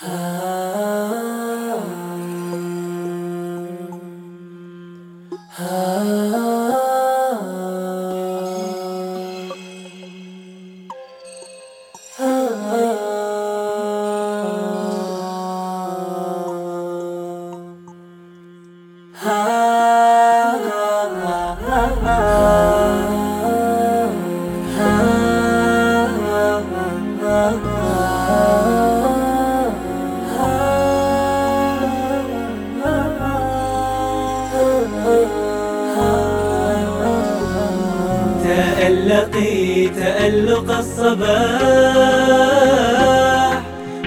ah تألقي تألق الصباح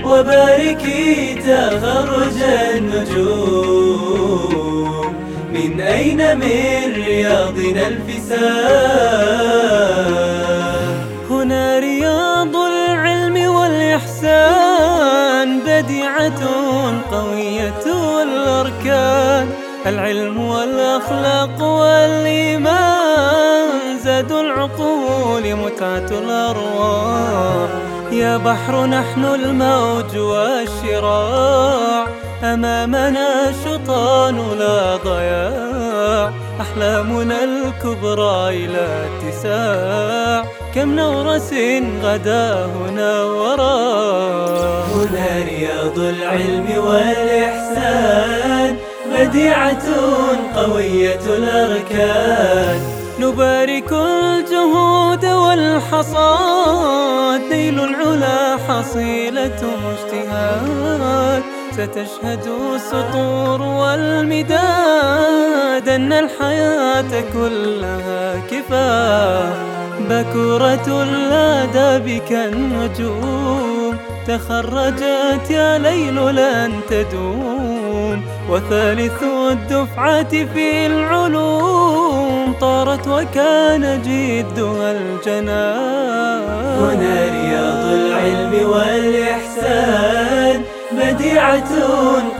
وباركي تخرج النجوم. من أين من رياضنا الفساد هنا رياض العلم والإحسان بديعة قوية الأركان العلم والأخلاق والإيمان زاد العقول متعة الأرواح. يا بحر نحن الموج والشراع. أمامنا شطان لا ضياع. أحلامنا الكبرى إلى اتساع. كم نورس غدا هنا وراء. هنا رياض العلم والإحسان. بديعة قوية الأركان. نبارك الجهود والحصاد نيل العلا حصيلة اجتهاد. ستشهد السطور والمداد أن الحياة كلها كفاح بكورة الآداب كالنجوم تخرجت يا ليل لن تدوم. وثالث الدفعة في العلوم طارت وكان جدها الجنان. هنا رياض العلم والإحسان بديعة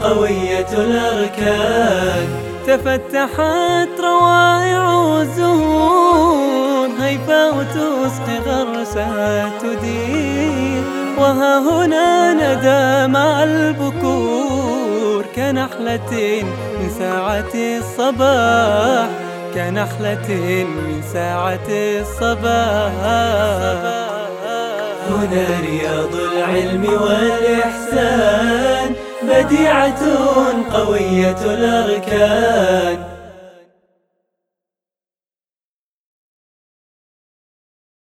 قوية الأركان. تفتحت روائع الزهور هيفاء تسقي غرسها تدير. وها هنا ندى مع البكور كنحلة من ساعة الصباح. كنحلة من ساعة الصباح. هنا رياض العلم والإحسان بديعة قوية الأركان.